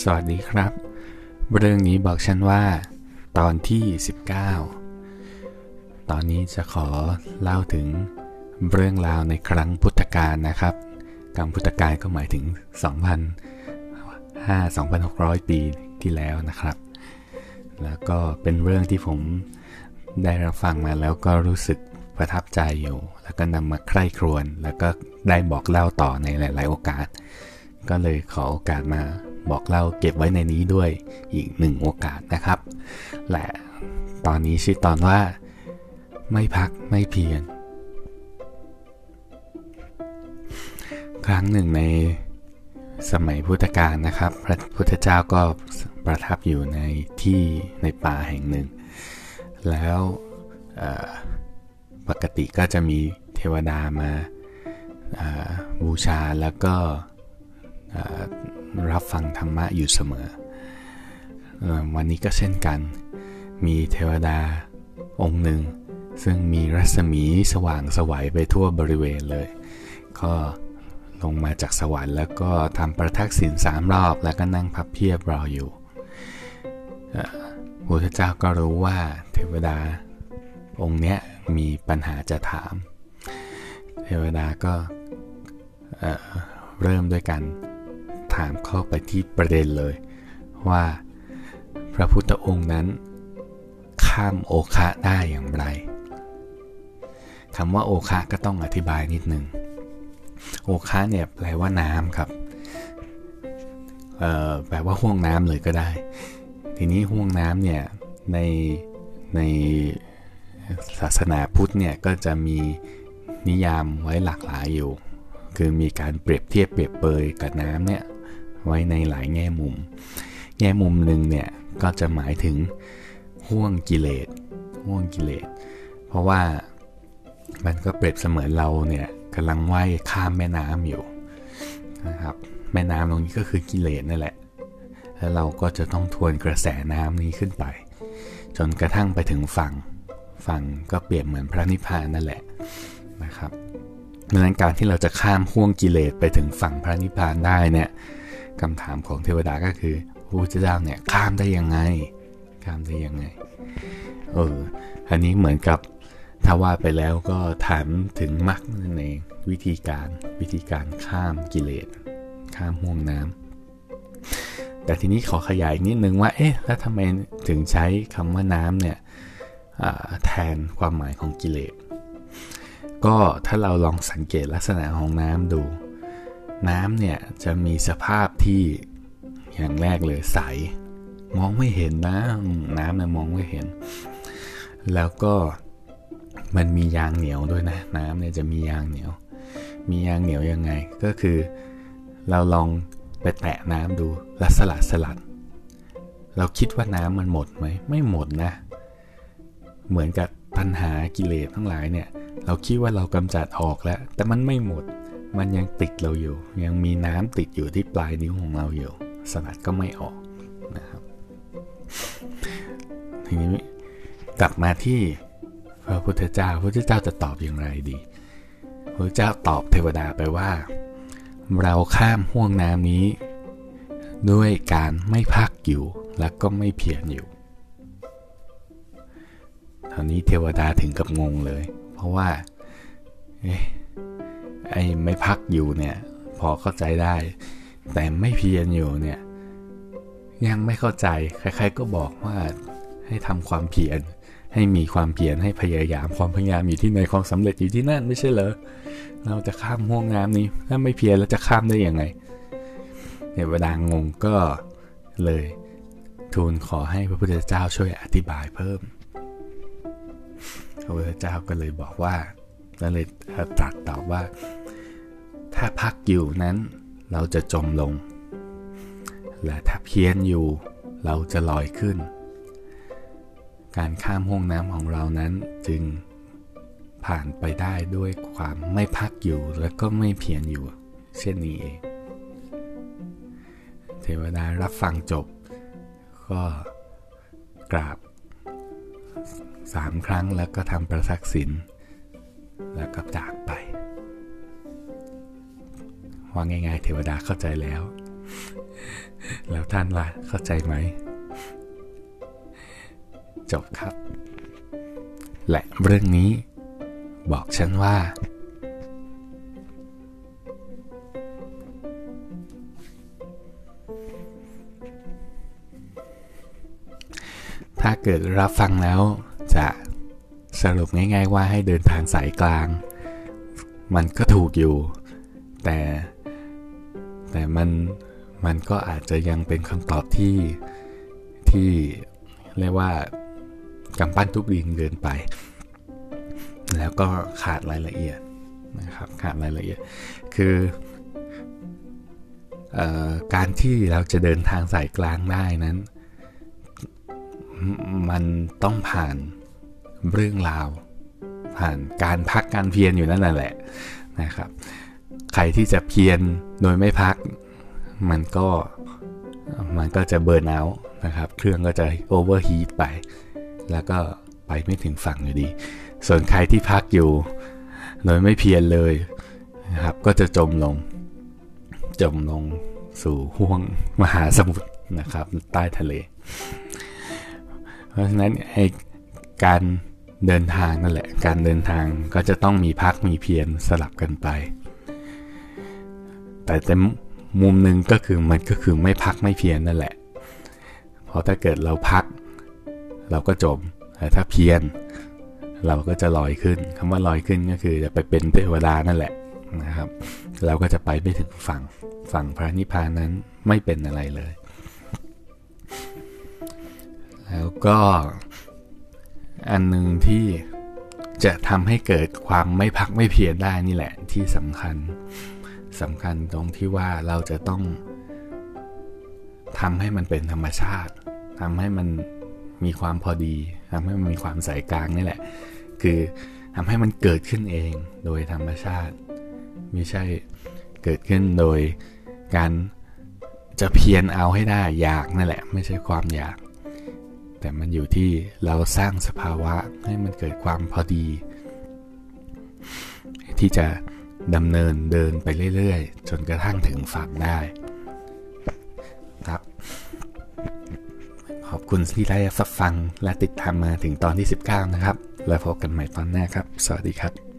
สวัสดีครับ เรื่องนี้บอกฉันว่า ตอนที่ 19 ตอนนี้จะขอเล่าถึงเรื่องราวในครั้งพุทธกาลนะครับกรรพุทธกาลก็หมายถึง 2,500-2,600 ปีที่แล้วนะครับ แล้วก็เป็นเรื่องที่ผมได้รับฟังมาแล้วก็รู้สึกประทับใจอยู่ แล้วก็นำมาใคร่ครวญแล้วก็ได้บอกเล่าต่อในหลาย ๆ โอกาส ก็เลยขอโอกาสมา บอกเล่าเก็บไว้ในนี้ด้วยอีกหนึ่งโอกาสนะครับ และตอนนี้ชื่อตอนว่า ไม่พักไม่เพียรครั้งหนึ่งในสมัยพุทธกาลนะครับ พระพุทธเจ้าก็ประทับอยู่ในที่ในป่าแห่งหนึ่ง แล้วปกติก็จะมีเทวดามาบูชาแล้วก็ รับฟังธรรมะอยู่เสมอ วันนี้ก็เช่นกัน มีเทวดาองค์หนึ่ง ซึ่งมีรัศมีสว่างสวัยไปทั่วบริเวณเลย ก็ลงมาจากสวรรค์แล้วก็ทำประทักษิณสามรอบแล้วก็นั่งพับเพียบรออยู่พระพุทธเจ้าก็รู้ว่าเทวดาองค์เนี้ยมีปัญหาจะถาม เทวดาก็เริ่มด้วยกัน ถามเข้าไปที่ประเด็นเลย ว่าพระพุทธองค์นั้น ข้ามโอคะได้อย่างไรคำว่าโอคะก็ต้องอธิบายนิดนึง โอคะเนี่ยแปลว่าน้ำครับแปลว่าห่วงน้ำเลยก็ได้ ทีนี้ห่วงน้ำเนี่ยในในศาสนาพุทธเนี่ยก็จะมีนิยามไว้หลากหลายอยู่ คือมีการเปรียบเทียบเปรียบเปยกับน้ำเนี่ย ไว้ในหลายแง่มุม แง่มุมหนึ่งเนี่ยก็จะหมายถึงห่วงกิเลสห่วงกิเลส เพราะว่ามันก็เปรียบเสมือนเราเนี่ยกำลังว่ายข้ามแม่น้ำอยู่นะครับแม่น้ำตรงนี้ก็คือกิเลสนั่นแหละ แล้วเราก็จะต้องทวนกระแสน้ำนี้ขึ้นไป จนกระทั่งไปถึงฝั่ง ฝั่งก็เปรียบเหมือนพระนิพพานนั่นแหละนะครับดังนั้นการที่เราจะข้ามห่วงกิเลสไปถึงฝั่งพระนิพพานได้เนี่ย คำถามของเทวดาก็คือพระพุทธเจ้าเนี่ยข้ามได้ยังไง ข้ามได้ยังไง เออ อันนี้เหมือนกับถ้าว่าไปแล้วก็ถามถึงมรรคนั่นเองวิธีการวิธีการข้ามกิเลส ข้ามห่วงน้ำแต่ทีนี้ขอขยายนิดนึงว่า เอ๊ะ แล้วทำไมถึงใช้คำว่าน้ำเนี่ยแทนความหมายของกิเลส ก็ถ้าเราลองสังเกตลักษณะของน้ำดู น้ำเนี่ยจะมีสภาพที่อย่างแรกเลยใส มองไม่เห็นนะน้ำเนี่ยมองไม่เห็น แล้วก็มันมียางเหนียวด้วยนะ น้ำเนี่ยจะมียางเหนียว มียางเหนียวยังไง ก็คือเราลองไปแตะน้ำดูแล้วสลัดสลัด เราคิดว่าน้ำมันหมดไหมไม่หมดนะ เหมือนกับปัญหากิเลสทั้งหลายเนี่ย เราคิดว่าเรากำจัดออกแล้ว แต่มันไม่หมด มันยังติดเราอยู่ ยังมีน้ำติดอยู่ที่ปลายนิ้วของเราอยู่ สลัดก็ไม่ออกนะครับ ทีนี้กลับมาที่พระพุทธเจ้าพระพุทธเจ้าจะตอบอย่างไรดีพระเจ้าตอบเทวดาไปว่า เราข้ามห่วงน้ำนี้ ด้วยการไม่พักอยู่และก็ไม่เพียรอยู่ตอนนี้เทวดาถึงกับงงเลย เพราะว่า เอ๊ะ ไอ้ไม่พักอยู่เนี่ยพอเข้าใจได้ แต่ไม่เพียรอยู่เนี่ยยังไม่เข้าใจใครๆก็บอกว่าให้ทำความเพียรให้มีความเพียรให้พยายามความพยายามอยู่ที่ในความสำเร็จอยู่ที่นั่นไม่ใช่เหรอเราจะข้ามห้วงน้ำนี้ถ้าไม่เพียรแล้วจะข้ามได้ยังไงเนวลางงก็เลยทูลขอให้พระพุทธเจ้าช่วยอธิบายเพิ่ม พระพุทธเจ้าก็เลยบอกว่าก็เลยตรัสตอบว่า ถ้าพักอยู่นั้น เราจะจมลง และถ้าเพี้ยนอยู่ เราจะลอยขึ้น การข้ามห้วงน้ำของเรานั้นจึงผ่านไปได้ด้วยความไม่พักอยู่และก็ไม่เพียรอยู่ เช่นนี้เอง เทวดารับฟังจบ ก็กราบสามครั้งแล้วก็ทำประทักษิณแล้วก็จากไป ว่าง่าย ๆ เทวดาเข้าใจแล้ว แล้วท่านล่ะเข้าใจไหม จบครับ และเรื่องนี้ บอกฉันว่า ถ้าเกิดรับฟังแล้วจะสรุปง่าย ๆ ว่าให้เดินทางสายกลาง มันก็ถูกอยู่ แต่ แต่มันมันก็อาจจะยังเป็นคำตอบที่ที่เรียกว่ากำปั้นทุบดินเกินไป แล้วก็ขาดรายละเอียดนะครับขาดรายละเอียด คืออการที่เราจะเดินทางสายกลางได้นั้น มันต้องผ่านเรื่องราว ผ่านการพักการเพียรอยู่นั่นแหละนะครับ ใครที่จะเพียรโดยไม่พัก มันก็มันก็จะ burn เอานะครับ เครื่องก็จะ overheat ไป แล้วก็ไปไม่ถึงฝั่งอยู่ดี ส่วนใครที่พักอยู่ โดยไม่เพียรเลยนะครับ ก็จะจมลง จมลงสู่ห่วงมหาสมุทรนะครับ ใต้ทะเล เพราะฉะนั้นไอการเดินทางนั่นแหละ การเดินทางก็จะต้องมีพักมีเพียรสลับกันไป แต่เต็มมุมหนึ่งก็คือมันก็คือไม่พักไม่เพียรนั่นแหละ เพราะถ้าเกิดเราพัก เราก็จมแต่ถ้าเพียรเราก็จะลอยขึ้นคำว่าลอยขึ้นก็คือจะไปเป็นเทวดานั่นแหละนะครับ เราก็จะไปไม่ถึงฝั่งฝั่งพระนิพพานนั้นไม่เป็นอะไรเลย แล้วก็อันหนึ่งที่จะทำให้เกิดความไม่พักไม่เพียรได้นี่แหละที่สำคัญ สำคัญตรงที่ว่าเราจะต้องทำให้มันเป็นธรรมชาติทำให้มันมีความพอดีทำให้มันมีความสายกลางนี่แหละ คือทำให้มันเกิดขึ้นเองโดยธรรมชาติ ไม่ใช่เกิดขึ้นโดยการจะเพียรเอาให้ได้อยากนั่นแหละ ไม่ใช่ความอยาก แต่มันอยู่ที่เราสร้างสภาวะให้มันเกิดความพอดี ที่จะ ดำเนินเดินไปเรื่อยๆ จนกระทั่งถึงฝั่งได้ครับ ขอบคุณที่ได้ฟังและติดตามมาถึงตอนที่ 19 นะครับ แล้วพบกันใหม่ตอนหน้าครับ สวัสดีครับ